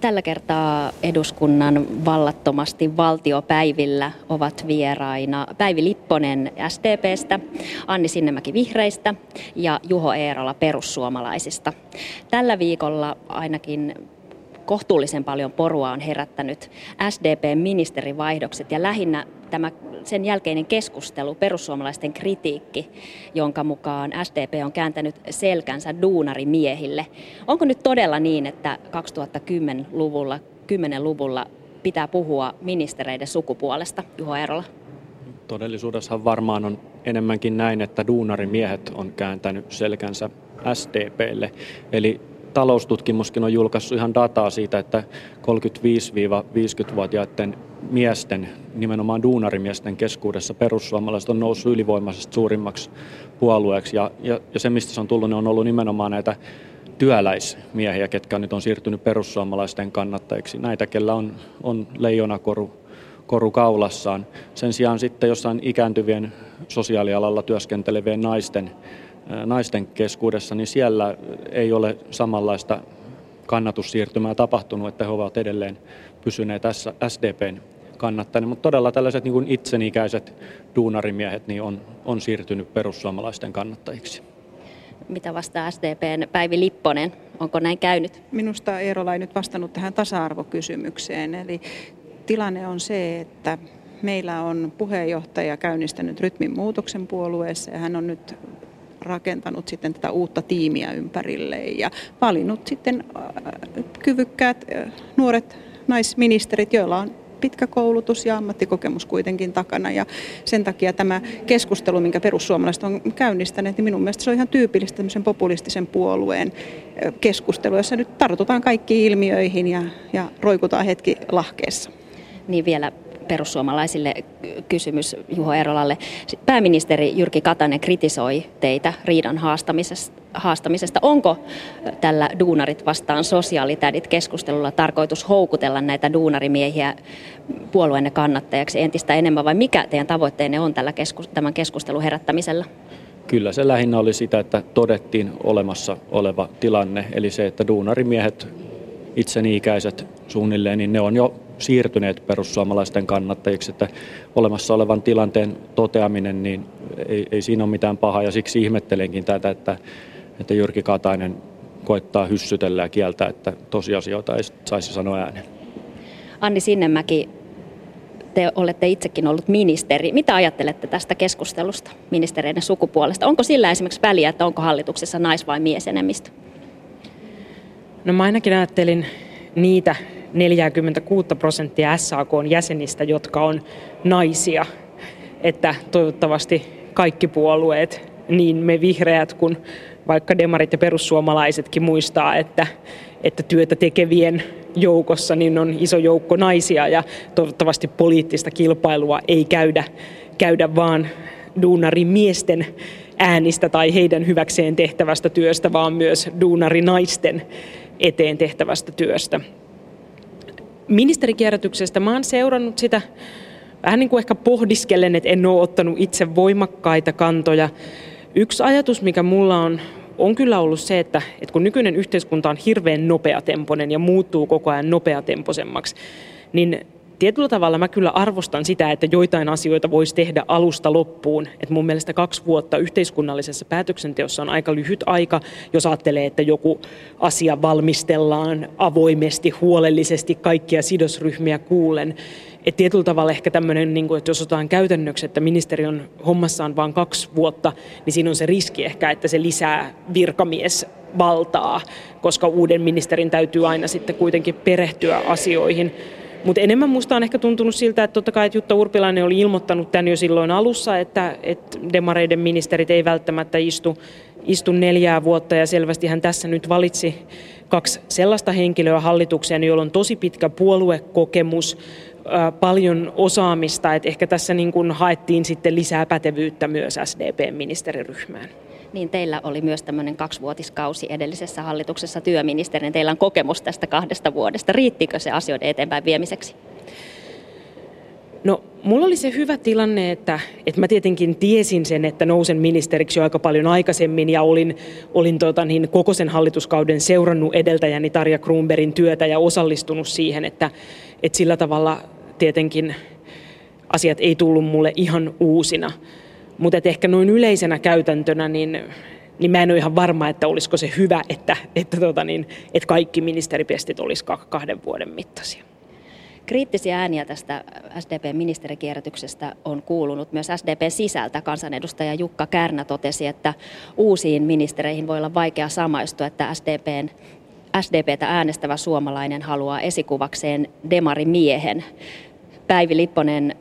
Tällä kertaa eduskunnan vallattomasti valtiopäivillä ovat vieraina Päivi Lipponen SDPstä, Anni Sinnemäki Vihreistä ja Juho Eerola perussuomalaisista. Tällä viikolla ainakin kohtuullisen paljon porua on herättänyt SDP-ministerivaihdokset ja lähinnä tämä sen jälkeinen keskustelu, perussuomalaisten kritiikki, jonka mukaan SDP on kääntänyt selkänsä duunarimiehille. Onko nyt todella niin, että 2010-luvulla 10-luvulla pitää puhua ministereiden sukupuolesta, Juho Erola? Todellisuudessa varmaan on enemmänkin näin, että duunarimiehet on kääntänyt selkänsä SDPlle. Eli taloustutkimuskin on julkaissut ihan dataa siitä, että 35-50-vuotiaiden miesten, nimenomaan duunarimiesten keskuudessa perussuomalaiset on noussut ylivoimaisesti suurimmaksi puolueeksi. Ja, ja, ja se, mistä se on tullut, ne on ollut nimenomaan näitä työläismiehiä, ketkä nyt on siirtynyt perussuomalaisten kannattajiksi. Näitä, kellä on, on leijonakoru koru kaulassaan. Sen sijaan sitten jossain ikääntyvien sosiaalialalla työskentelevien naisten naisten keskuudessa, niin siellä ei ole samanlaista kannatussiirtymää tapahtunut, että he ovat edelleen pysyneet tässä SDPn kannattajina. Mutta todella tällaiset niin itsenikäiset duunarimiehet niin on, on siirtynyt perussuomalaisten kannattajiksi. Mitä vastaa SDPn Päivi Lipponen? Onko näin käynyt? Minusta Eerola ei nyt vastannut tähän tasa-arvokysymykseen. Eli tilanne on se, että meillä on puheenjohtaja käynnistänyt rytmin muutoksen puolueessa ja hän on nyt rakentanut sitten tätä uutta tiimiä ympärille ja valinnut sitten äh, kyvykkäät äh, nuoret naisministerit, joilla on pitkä koulutus ja ammattikokemus kuitenkin takana. Ja sen takia tämä keskustelu, minkä perussuomalaiset on käynnistäneet, niin minun mielestä se on ihan tyypillistä tämmöisen populistisen puolueen äh, keskustelu, jossa nyt tartutaan kaikkiin ilmiöihin ja, ja roikutaan hetki lahkeessa. Niin vielä perussuomalaisille kysymys Juho Erolalle. Pääministeri Jyrki Katainen kritisoi teitä riidan haastamisesta. haastamisesta. Onko tällä duunarit vastaan sosiaalitädit keskustelulla tarkoitus houkutella näitä duunarimiehiä puolueenne kannattajaksi entistä enemmän vai mikä teidän tavoitteenne on tällä keskus, tämän keskustelun herättämisellä? Kyllä se lähinnä oli sitä, että todettiin olemassa oleva tilanne, eli se, että duunarimiehet itseni ikäiset suunnilleen, niin ne on jo siirtyneet perussuomalaisten kannattajiksi, että olemassa olevan tilanteen toteaminen, niin ei, ei siinä ole mitään pahaa ja siksi ihmettelenkin tätä, että, että Jyrki Katainen koittaa hyssytellä ja kieltää, että tosiasioita ei saisi sanoa ääneen. Anni Sinnemäki, te olette itsekin ollut ministeri. Mitä ajattelette tästä keskustelusta ministereiden sukupuolesta? Onko sillä esimerkiksi väliä, että onko hallituksessa nais- vai miesenemmistö? No mä ainakin ajattelin niitä 46 prosenttia SAK jäsenistä, jotka on naisia. Että toivottavasti kaikki puolueet, niin me vihreät kuin vaikka demarit ja perussuomalaisetkin muistaa, että, että työtä tekevien joukossa niin on iso joukko naisia ja toivottavasti poliittista kilpailua ei käydä, käydä vaan duunarimiesten äänistä tai heidän hyväkseen tehtävästä työstä, vaan myös duunarinaisten eteen tehtävästä työstä ministerikierrätyksestä. Mä oon seurannut sitä vähän niin kuin ehkä pohdiskellen, että en ole ottanut itse voimakkaita kantoja. Yksi ajatus, mikä mulla on, on kyllä ollut se, että, että kun nykyinen yhteiskunta on hirveän nopeatempoinen ja muuttuu koko ajan nopeatempoisemmaksi, niin tietyllä tavalla mä kyllä arvostan sitä, että joitain asioita voisi tehdä alusta loppuun. Et mun mielestä kaksi vuotta yhteiskunnallisessa päätöksenteossa on aika lyhyt aika, jos ajattelee, että joku asia valmistellaan avoimesti, huolellisesti, kaikkia sidosryhmiä kuulen. Et tietyllä tavalla ehkä tämmöinen, niin että jos otetaan käytännöksi, että ministeri on hommassaan vain kaksi vuotta, niin siinä on se riski ehkä, että se lisää virkamiesvaltaa, koska uuden ministerin täytyy aina sitten kuitenkin perehtyä asioihin. Mutta enemmän musta on ehkä tuntunut siltä, että totta kai että Jutta Urpilainen oli ilmoittanut tämän jo silloin alussa, että, että demareiden ministerit ei välttämättä istu, istu neljää vuotta. Ja selvästi hän tässä nyt valitsi kaksi sellaista henkilöä hallitukseen, joilla on tosi pitkä puoluekokemus, paljon osaamista, että ehkä tässä niin kuin haettiin sitten lisää pätevyyttä myös SDP-ministeriryhmään niin teillä oli myös tämmöinen kaksivuotiskausi edellisessä hallituksessa työministerin. Teillä on kokemus tästä kahdesta vuodesta. Riittikö se asioiden eteenpäin viemiseksi? No, mulla oli se hyvä tilanne, että, että mä tietenkin tiesin sen, että nousen ministeriksi jo aika paljon aikaisemmin ja olin, olin tota niin, koko sen hallituskauden seurannut edeltäjäni Tarja Kruunbergin työtä ja osallistunut siihen, että, että sillä tavalla tietenkin asiat ei tullut mulle ihan uusina. Mutta ehkä noin yleisenä käytäntönä, niin, niin mä en ole ihan varma, että olisiko se hyvä, että, että, tota niin, että kaikki ministeripestit olisi kahden vuoden mittaisia. Kriittisiä ääniä tästä SDP-ministerikierrätyksestä on kuulunut myös SDPn sisältä. Kansanedustaja Jukka Kärnä totesi, että uusiin ministereihin voi olla vaikea samaistua, että SDPn SDPtä äänestävä suomalainen haluaa esikuvakseen demarimiehen. Päivi Lipponen,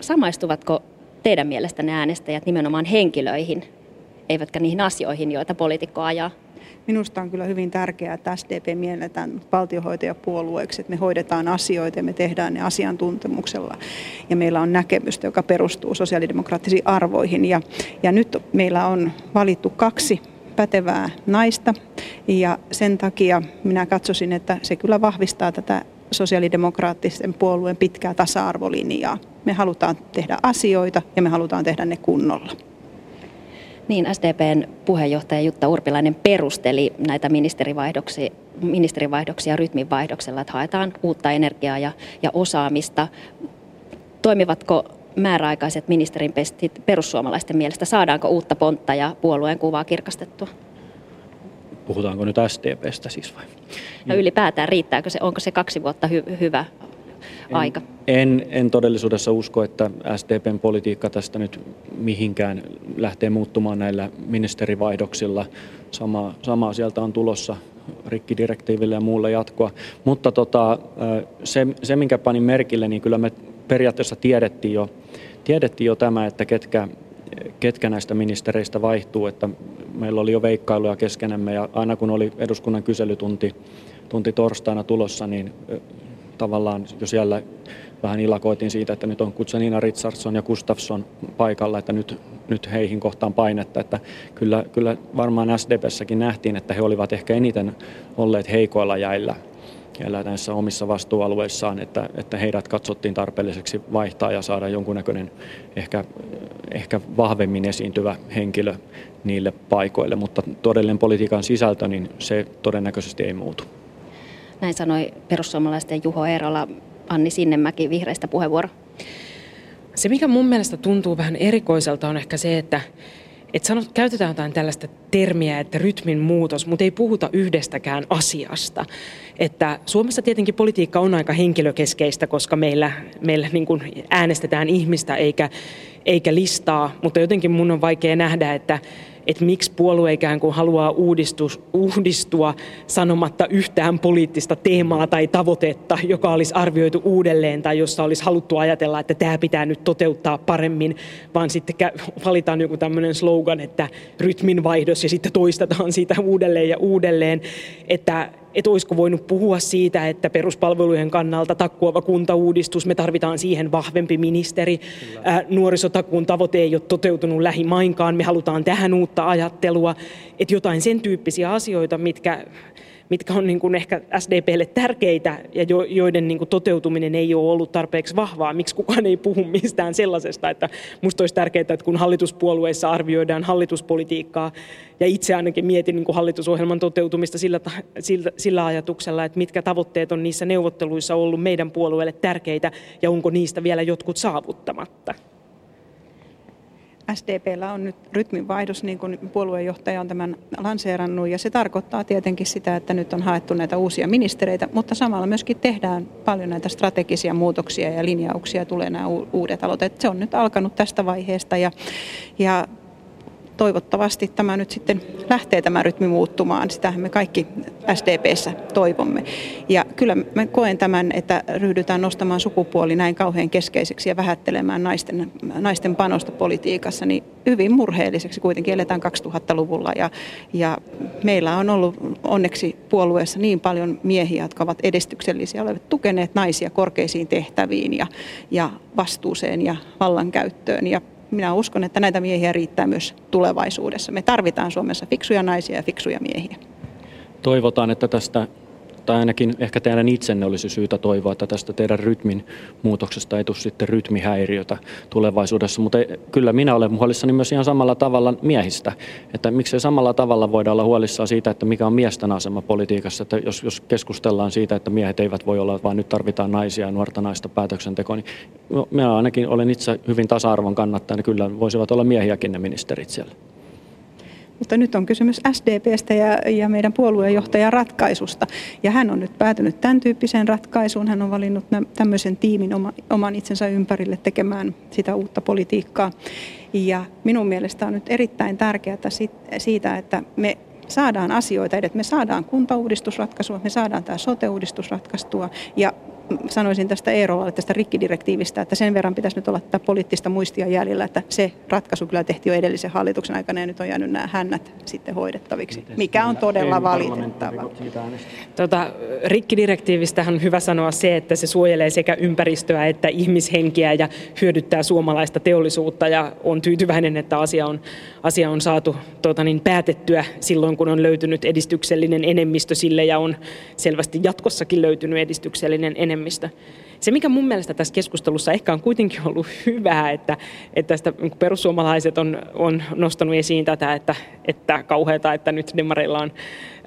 samaistuvatko teidän mielestänne äänestäjät nimenomaan henkilöihin, eivätkä niihin asioihin, joita poliitikko ajaa? Minusta on kyllä hyvin tärkeää, että SDP mielletään valtiohoitajapuolueeksi, että me hoidetaan asioita ja me tehdään ne asiantuntemuksella. Ja meillä on näkemystä, joka perustuu sosiaalidemokraattisiin arvoihin. Ja, ja nyt meillä on valittu kaksi pätevää naista ja sen takia minä katsoisin, että se kyllä vahvistaa tätä sosiaalidemokraattisen puolueen pitkää tasa-arvolinjaa. Me halutaan tehdä asioita ja me halutaan tehdä ne kunnolla. Niin, SDPn puheenjohtaja Jutta Urpilainen perusteli näitä ministerivaihdoksia, ministerivaihdoksia rytminvaihdoksella, että haetaan uutta energiaa ja, ja osaamista. Toimivatko määräaikaiset ministerin pestit perussuomalaisten mielestä? Saadaanko uutta pontta ja puolueen kuvaa kirkastettua? Puhutaanko nyt SDPstä siis vai? No ylipäätään riittääkö se, onko se kaksi vuotta hy- hyvä aika? En, en todellisuudessa usko, että SDPn politiikka tästä nyt mihinkään lähtee muuttumaan näillä ministerivaihdoksilla. Sama, sama sieltä on tulossa rikkidirektiiville ja muulle jatkoa. Mutta tota, se, se, minkä panin merkille, niin kyllä me periaatteessa tiedettiin jo, tiedettiin jo tämä, että ketkä, ketkä näistä ministereistä vaihtuu, että meillä oli jo veikkailuja keskenämme ja aina kun oli eduskunnan kyselytunti tunti torstaina tulossa, niin tavallaan jo siellä vähän ilakoitiin siitä, että nyt on Kutsanina Richardson ja Gustafsson paikalla, että nyt, nyt heihin kohtaan painetta. Että kyllä, kyllä varmaan SDPssäkin nähtiin, että he olivat ehkä eniten olleet heikoilla jäillä jäillä näissä omissa vastuualueissaan, että, että heidät katsottiin tarpeelliseksi vaihtaa ja saada jonkunnäköinen ehkä, ehkä vahvemmin esiintyvä henkilö niille paikoille, mutta todellinen politiikan sisältö, niin se todennäköisesti ei muutu. Näin sanoi perussuomalaisten Juho Eerola. Anni Sinnemäki vihreistä puheenvuoro. Se, mikä mun mielestä tuntuu vähän erikoiselta, on ehkä se, että et sanot, käytetään jotain tällaista termiä, että rytmin muutos, mutta ei puhuta yhdestäkään asiasta. Että Suomessa tietenkin politiikka on aika henkilökeskeistä, koska meillä, meillä niin kuin äänestetään ihmistä eikä, eikä listaa, mutta jotenkin mun on vaikea nähdä, että että miksi puolue ikään kuin haluaa uudistus, uudistua sanomatta yhtään poliittista teemaa tai tavoitetta, joka olisi arvioitu uudelleen tai jossa olisi haluttu ajatella, että tämä pitää nyt toteuttaa paremmin, vaan sitten valitaan joku tämmöinen slogan, että rytmin vaihdos ja sitten toistetaan siitä uudelleen ja uudelleen, että että olisiko voinut puhua siitä, että peruspalvelujen kannalta takkuava kuntauudistus, me tarvitaan siihen vahvempi ministeri. Ää, nuorisotakuun tavoite ei ole toteutunut lähimainkaan, me halutaan tähän uutta ajattelua. Että jotain sen tyyppisiä asioita, mitkä mitkä on niin kuin ehkä SDPlle tärkeitä ja jo, joiden niin kuin toteutuminen ei ole ollut tarpeeksi vahvaa. Miksi kukaan ei puhu mistään sellaisesta, että minusta olisi tärkeää, että kun hallituspuolueissa arvioidaan hallituspolitiikkaa ja itse ainakin mietin niin kuin hallitusohjelman toteutumista sillä, sillä, sillä ajatuksella, että mitkä tavoitteet on niissä neuvotteluissa ollut meidän puolueelle tärkeitä ja onko niistä vielä jotkut saavuttamatta. SDPllä on nyt rytminvaihdos, niin kuin puoluejohtaja on tämän lanseerannut, ja se tarkoittaa tietenkin sitä, että nyt on haettu näitä uusia ministereitä, mutta samalla myöskin tehdään paljon näitä strategisia muutoksia ja linjauksia, tulee nämä uudet aloitteet. Se on nyt alkanut tästä vaiheesta, ja, ja toivottavasti tämä nyt sitten lähtee tämä rytmi muuttumaan. Sitähän me kaikki SDPssä toivomme. Ja kyllä mä koen tämän, että ryhdytään nostamaan sukupuoli näin kauhean keskeiseksi ja vähättelemään naisten, naisten panosta politiikassa, niin hyvin murheelliseksi kuitenkin eletään 2000-luvulla. Ja, ja meillä on ollut onneksi puolueessa niin paljon miehiä, jotka ovat edistyksellisiä, olevat tukeneet naisia korkeisiin tehtäviin ja, ja vastuuseen ja vallankäyttöön. Ja minä uskon, että näitä miehiä riittää myös tulevaisuudessa. Me tarvitaan Suomessa fiksuja naisia ja fiksuja miehiä. Toivotaan, että tästä tai ainakin ehkä teidän itsenne olisi syytä toivoa, että tästä teidän rytmin muutoksesta ei tule sitten rytmihäiriötä tulevaisuudessa. Mutta kyllä minä olen huolissani myös ihan samalla tavalla miehistä, että miksei samalla tavalla voida olla huolissaan siitä, että mikä on miesten asema politiikassa, että jos, jos keskustellaan siitä, että miehet eivät voi olla, vaan nyt tarvitaan naisia ja nuorta naista päätöksentekoon, niin minä ainakin olen itse hyvin tasa-arvon kannattajana, kyllä voisivat olla miehiäkin ne ministerit siellä. Mutta nyt on kysymys SDPstä ja, ja meidän puolueenjohtajan ratkaisusta. Ja hän on nyt päätynyt tämän tyyppiseen ratkaisuun. Hän on valinnut tämmöisen tiimin oma, oman itsensä ympärille tekemään sitä uutta politiikkaa. Ja minun mielestä on nyt erittäin tärkeää siitä, että me saadaan asioita edet. Me saadaan kuntauudistusratkaisua, me saadaan tämä sote-uudistus ratkaistua ja sanoisin tästä Eerolalle, tästä rikkidirektiivistä, että sen verran pitäisi nyt olla tätä poliittista muistia jäljellä, että se ratkaisu kyllä tehtiin jo edellisen hallituksen aikana ja nyt on jäänyt nämä hännät sitten hoidettaviksi, mikä on todella valitettavaa. Tota, rikkidirektiivistä on hyvä sanoa se, että se suojelee sekä ympäristöä että ihmishenkiä ja hyödyttää suomalaista teollisuutta ja on tyytyväinen, että asia on, asia on saatu tota niin, päätettyä silloin, kun on löytynyt edistyksellinen enemmistö sille ja on selvästi jatkossakin löytynyt edistyksellinen enemmistö enemmistö. Se, mikä mun mielestä tässä keskustelussa ehkä on kuitenkin ollut hyvää, että, että tästä niin perussuomalaiset on, on nostanut esiin tätä, että, että kauheata, että nyt demareilla on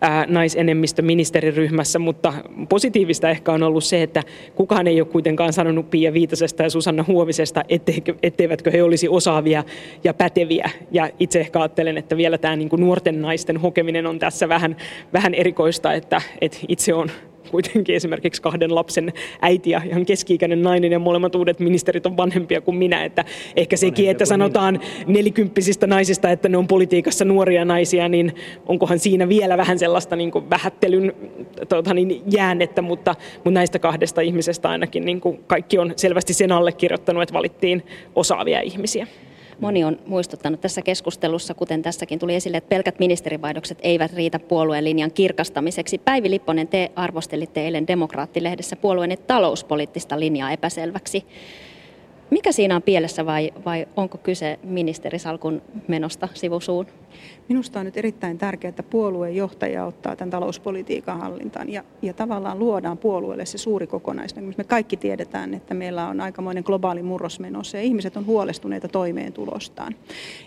ää, naisenemmistö ministeriryhmässä, mutta positiivista ehkä on ollut se, että kukaan ei ole kuitenkaan sanonut Pia Viitasesta ja Susanna Huovisesta, etteikö, etteivätkö he olisi osaavia ja päteviä. Ja itse ehkä ajattelen, että vielä tämä niin kuin nuorten naisten hokeminen on tässä vähän, vähän erikoista, että, että itse on kuitenkin esimerkiksi kahden lapsen äiti ja ihan keski-ikäinen nainen ja molemmat uudet ministerit on vanhempia kuin minä. Että ehkä sekin, että sanotaan nelikymppisistä naisista, että ne on politiikassa nuoria naisia, niin onkohan siinä vielä vähän sellaista niin kuin vähättelyn tuota, niin jäännettä, mutta, mutta näistä kahdesta ihmisestä ainakin niin kuin kaikki on selvästi sen allekirjoittanut, että valittiin osaavia ihmisiä. Moni on muistuttanut tässä keskustelussa, kuten tässäkin tuli esille, että pelkät ministerivaihdokset eivät riitä puolueen linjan kirkastamiseksi. Päivi Lipponen, te arvostelitte eilen Demokraattilehdessä puolueen talouspoliittista linjaa epäselväksi. Mikä siinä on pielessä vai, vai onko kyse ministerisalkun menosta sivusuun? Minusta on nyt erittäin tärkeää, että puolueen johtaja ottaa tämän talouspolitiikan hallintaan ja, ja tavallaan luodaan puolueelle se suuri kokonaisnäkemys. Me kaikki tiedetään, että meillä on aikamoinen globaali murros menossa ja ihmiset on huolestuneita toimeentulostaan.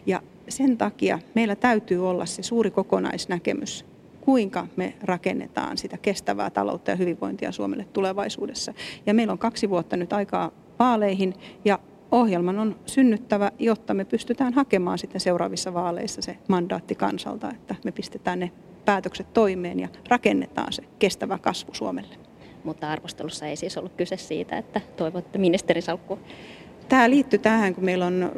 Ja sen takia meillä täytyy olla se suuri kokonaisnäkemys kuinka me rakennetaan sitä kestävää taloutta ja hyvinvointia Suomelle tulevaisuudessa. Ja meillä on kaksi vuotta nyt aikaa vaaleihin ja ohjelman on synnyttävä, jotta me pystytään hakemaan sitten seuraavissa vaaleissa se mandaatti kansalta, että me pistetään ne päätökset toimeen ja rakennetaan se kestävä kasvu Suomelle. Mutta arvostelussa ei siis ollut kyse siitä, että toivotte ministerisalkkua. Tämä liittyy tähän, kun meillä on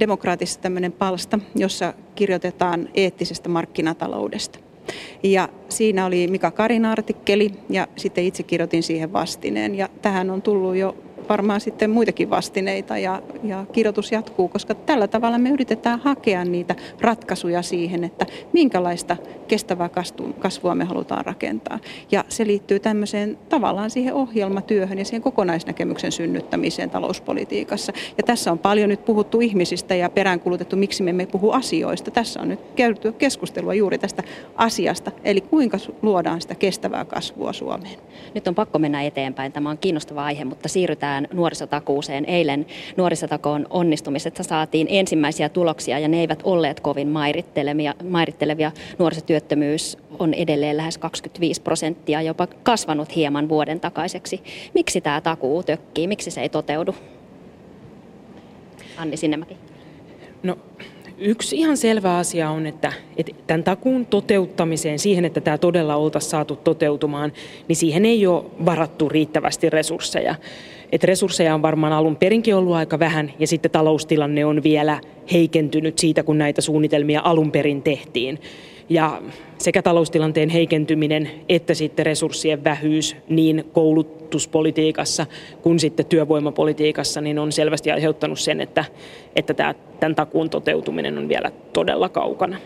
demokraatissa tämmöinen palsta, jossa kirjoitetaan eettisestä markkinataloudesta. Ja siinä oli Mika Karin artikkeli ja sitten itse kirjoitin siihen vastineen. Ja tähän on tullut jo varmaan sitten muitakin vastineita ja, ja kirjoitus jatkuu, koska tällä tavalla me yritetään hakea niitä ratkaisuja siihen, että minkälaista kestävää kasvua me halutaan rakentaa. Ja se liittyy tämmöiseen tavallaan siihen ohjelmatyöhön ja siihen kokonaisnäkemyksen synnyttämiseen talouspolitiikassa. Ja tässä on paljon nyt puhuttu ihmisistä ja peräänkulutettu, miksi me emme puhu asioista. Tässä on nyt käyty keskustelua juuri tästä asiasta, eli kuinka luodaan sitä kestävää kasvua Suomeen. Nyt on pakko mennä eteenpäin. Tämä on kiinnostava aihe, mutta siirrytään tähän nuorisotakuuseen. Eilen nuorisotakoon onnistumisesta saatiin ensimmäisiä tuloksia ja ne eivät olleet kovin mairittelevia. mairittelevia. Nuorisotyöttömyys on edelleen lähes 25 prosenttia, jopa kasvanut hieman vuoden takaiseksi. Miksi tämä takuu tökkii? Miksi se ei toteudu? Anni Sinnemäki. No Yksi ihan selvä asia on, että, että tämän takuun toteuttamiseen, siihen, että tämä todella oltaisiin saatu toteutumaan, niin siihen ei ole varattu riittävästi resursseja. Et resursseja on varmaan alun perinkin ollut aika vähän ja sitten taloustilanne on vielä heikentynyt siitä, kun näitä suunnitelmia alun perin tehtiin. Ja sekä taloustilanteen heikentyminen että sitten resurssien vähyys niin koulutuspolitiikassa kuin sitten työvoimapolitiikassa niin on selvästi aiheuttanut sen, että, että tämä, tämän takuun toteutuminen on vielä todella kaukana.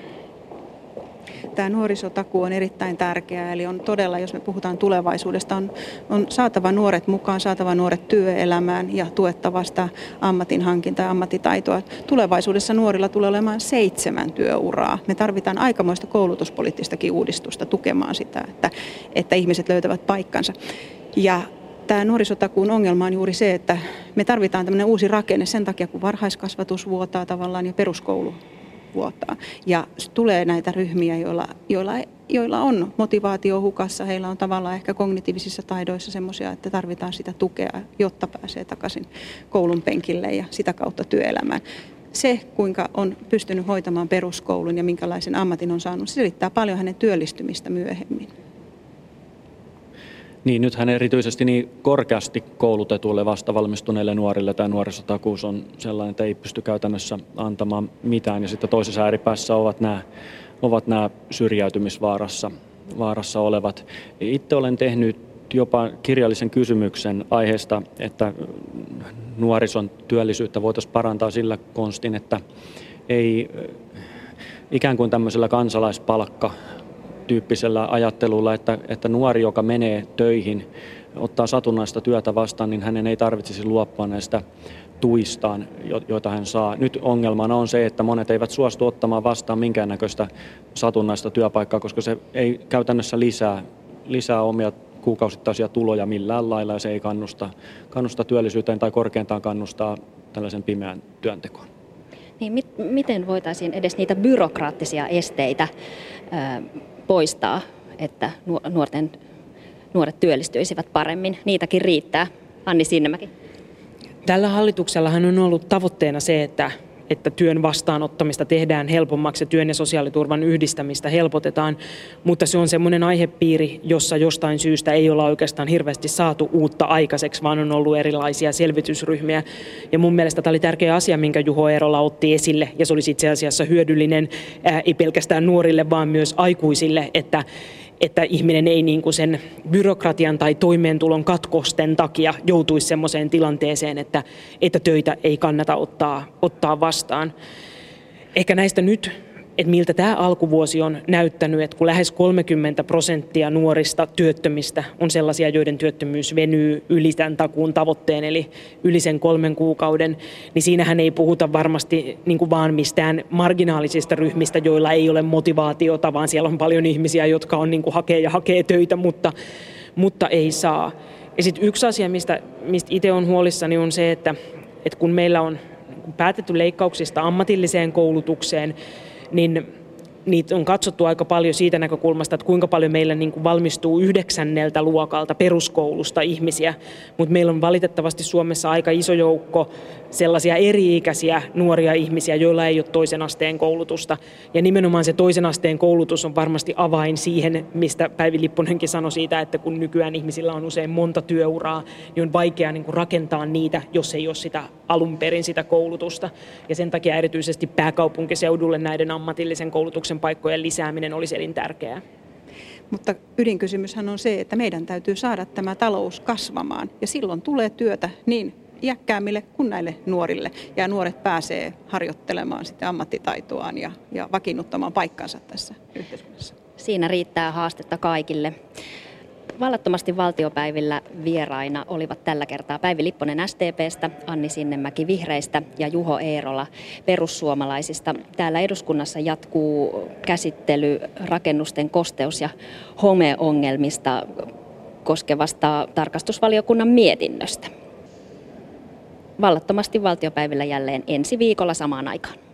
Tämä nuorisotakuu on erittäin tärkeä. Eli on todella, jos me puhutaan tulevaisuudesta, on, on saatava nuoret mukaan, saatava nuoret työelämään ja tuettava sitä ammatin hankintaa ja ammattitaitoa. Tulevaisuudessa nuorilla tulee olemaan seitsemän työuraa. Me tarvitaan aikamoista koulutuspoliittistakin uudistusta tukemaan sitä, että, että ihmiset löytävät paikkansa. Ja tämä nuorisotakuun ongelma on juuri se, että me tarvitaan tämmöinen uusi rakenne sen takia, kun varhaiskasvatus vuotaa tavallaan ja peruskoulu vuotaa. Ja tulee näitä ryhmiä, joilla, joilla, joilla on motivaatio hukassa, heillä on tavallaan ehkä kognitiivisissa taidoissa semmoisia, että tarvitaan sitä tukea, jotta pääsee takaisin koulun penkille ja sitä kautta työelämään. Se, kuinka on pystynyt hoitamaan peruskoulun ja minkälaisen ammatin on saanut, se selittää paljon hänen työllistymistä myöhemmin. Niin, nythän erityisesti niin korkeasti koulutetuille vastavalmistuneille nuorille tämä nuorisotakuus on sellainen, että ei pysty käytännössä antamaan mitään. Ja sitten toisessa ääripäässä ovat nämä, ovat nämä syrjäytymisvaarassa vaarassa olevat. Itse olen tehnyt jopa kirjallisen kysymyksen aiheesta, että nuorison työllisyyttä voitaisiin parantaa sillä konstin, että ei ikään kuin tämmöisellä kansalaispalkka tyyppisellä ajattelulla, että, että nuori, joka menee töihin, ottaa satunnaista työtä vastaan, niin hänen ei tarvitsisi luopua näistä tuistaan, joita hän saa. Nyt ongelmana on se, että monet eivät suostu ottamaan vastaan minkäännäköistä satunnaista työpaikkaa, koska se ei käytännössä lisää, lisää omia kuukausittaisia tuloja millään lailla ja se ei kannusta, kannusta työllisyyteen tai korkeintaan kannustaa tällaisen pimeän työntekoon. Niin, mit, miten voitaisiin edes niitä byrokraattisia esteitä poistaa, että nuorten, nuoret työllistyisivät paremmin. Niitäkin riittää. Anni Sinnemäki. Tällä hallituksellahan on ollut tavoitteena se, että että työn vastaanottamista tehdään helpommaksi ja työn ja sosiaaliturvan yhdistämistä helpotetaan, mutta se on semmoinen aihepiiri, jossa jostain syystä ei olla oikeastaan hirveästi saatu uutta aikaiseksi, vaan on ollut erilaisia selvitysryhmiä. Ja mun mielestä tämä oli tärkeä asia, minkä Juho Eerola otti esille, ja se olisi itse asiassa hyödyllinen ei pelkästään nuorille, vaan myös aikuisille, että että ihminen ei niin kuin sen byrokratian tai toimeentulon katkosten takia joutuisi sellaiseen tilanteeseen, että, että töitä ei kannata ottaa, ottaa vastaan. Ehkä näistä nyt että miltä tämä alkuvuosi on näyttänyt, että kun lähes 30 prosenttia nuorista työttömistä on sellaisia, joiden työttömyys venyy yli tämän takuun tavoitteen, eli yli sen kolmen kuukauden, niin siinähän ei puhuta varmasti niin kuin vaan mistään marginaalisista ryhmistä, joilla ei ole motivaatiota, vaan siellä on paljon ihmisiä, jotka on niin kuin hakee ja hakee töitä, mutta, mutta ei saa. Ja sitten yksi asia, mistä, mistä itse on huolissani, on se, että, että kun meillä on päätetty leikkauksista ammatilliseen koulutukseen, niin niitä on katsottu aika paljon siitä näkökulmasta, että kuinka paljon meillä niin kuin valmistuu yhdeksänneltä luokalta peruskoulusta ihmisiä, mutta meillä on valitettavasti Suomessa aika iso joukko sellaisia eri-ikäisiä nuoria ihmisiä, joilla ei ole toisen asteen koulutusta. Ja nimenomaan se toisen asteen koulutus on varmasti avain siihen, mistä Päivi Lipponenkin sanoi siitä, että kun nykyään ihmisillä on usein monta työuraa, niin on vaikea niin kuin rakentaa niitä, jos ei ole sitä alun perin sitä koulutusta. Ja sen takia erityisesti pääkaupunkiseudulle näiden ammatillisen koulutuksen paikkojen lisääminen olisi elintärkeää. Mutta ydinkysymyshän on se, että meidän täytyy saada tämä talous kasvamaan ja silloin tulee työtä niin iäkkäämmille kuin näille nuorille. Ja nuoret pääsee harjoittelemaan sitten ammattitaitoaan ja, ja vakiinnuttamaan paikkansa tässä yhteiskunnassa. Siinä riittää haastetta kaikille. Vallattomasti valtiopäivillä vieraina olivat tällä kertaa Päivi Lipponen STPstä, Anni Sinnemäki Vihreistä ja Juho Eerola perussuomalaisista. Täällä eduskunnassa jatkuu käsittely rakennusten kosteus- ja homeongelmista koskevasta tarkastusvaliokunnan mietinnöstä vallattomasti valtiopäivillä jälleen ensi viikolla samaan aikaan.